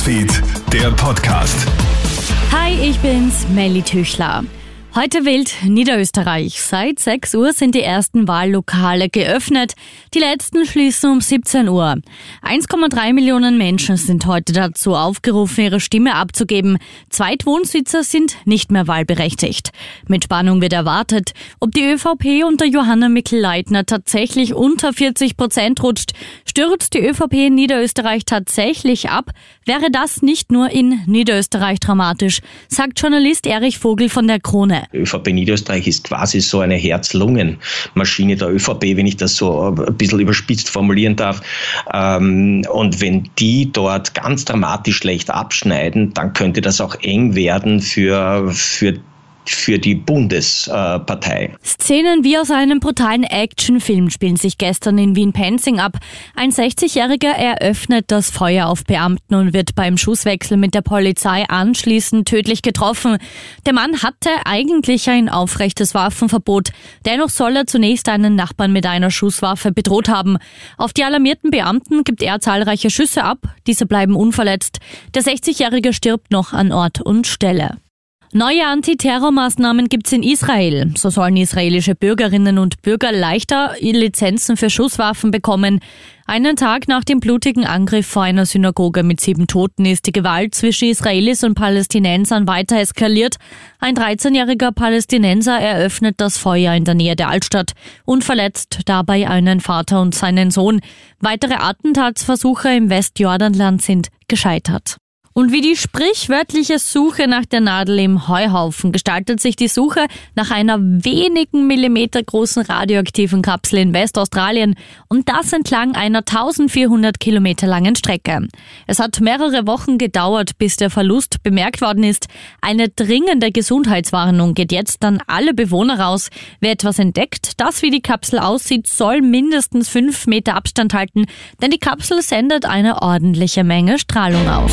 Newsfeed, der Podcast. Hi, ich bin's, Melly Tüchler. Heute wählt Niederösterreich. Seit 6 Uhr sind die ersten Wahllokale geöffnet. Die letzten schließen um 17 Uhr. 1,3 Millionen Menschen sind heute dazu aufgerufen, ihre Stimme abzugeben. Zweitwohnsitzer sind nicht mehr wahlberechtigt. Mit Spannung wird erwartet, ob die ÖVP unter Johanna Mikl-Leitner tatsächlich unter 40 Prozent rutscht. Stürzt die ÖVP in Niederösterreich tatsächlich ab, wäre das nicht nur in Niederösterreich dramatisch, sagt Journalist Erich Vogel von der Krone. ÖVP Niederösterreich ist quasi so eine Herz-Lungen-Maschine der ÖVP, wenn ich das so ein bisschen überspitzt formulieren darf. Ähm, und wenn die dort ganz dramatisch schlecht abschneiden, dann könnte das auch eng werden für, für für die Bundespartei. Szenen wie aus einem brutalen Actionfilm spielen sich gestern in Wien-Penzing ab. Ein 60-Jähriger eröffnet das Feuer auf Beamten und wird beim Schusswechsel mit der Polizei anschließend tödlich getroffen. Der Mann hatte eigentlich ein aufrechtes Waffenverbot. Dennoch soll er zunächst einen Nachbarn mit einer Schusswaffe bedroht haben. Auf die alarmierten Beamten gibt er zahlreiche Schüsse ab. Diese bleiben unverletzt. Der 60-Jährige stirbt noch an Ort und Stelle. Neue Antiterrormaßnahmen gibt's in Israel. So sollen israelische Bürgerinnen und Bürger leichter Lizenzen für Schusswaffen bekommen. Einen Tag nach dem blutigen Angriff vor einer Synagoge mit sieben Toten ist die Gewalt zwischen Israelis und Palästinensern weiter eskaliert. Ein 13-jähriger Palästinenser eröffnet das Feuer in der Nähe der Altstadt und verletzt dabei einen Vater und seinen Sohn. Weitere Attentatsversuche im Westjordanland sind gescheitert. Und wie die sprichwörtliche Suche nach der Nadel im Heuhaufen gestaltet sich die Suche nach einer wenigen Millimeter großen radioaktiven Kapsel in Westaustralien und das entlang einer 1400 Kilometer langen Strecke. Es hat mehrere Wochen gedauert, bis der Verlust bemerkt worden ist. Eine dringende Gesundheitswarnung geht jetzt an alle Bewohner raus. Wer etwas entdeckt, das wie die Kapsel aussieht, soll mindestens fünf Meter Abstand halten, denn die Kapsel sendet eine ordentliche Menge Strahlung aus.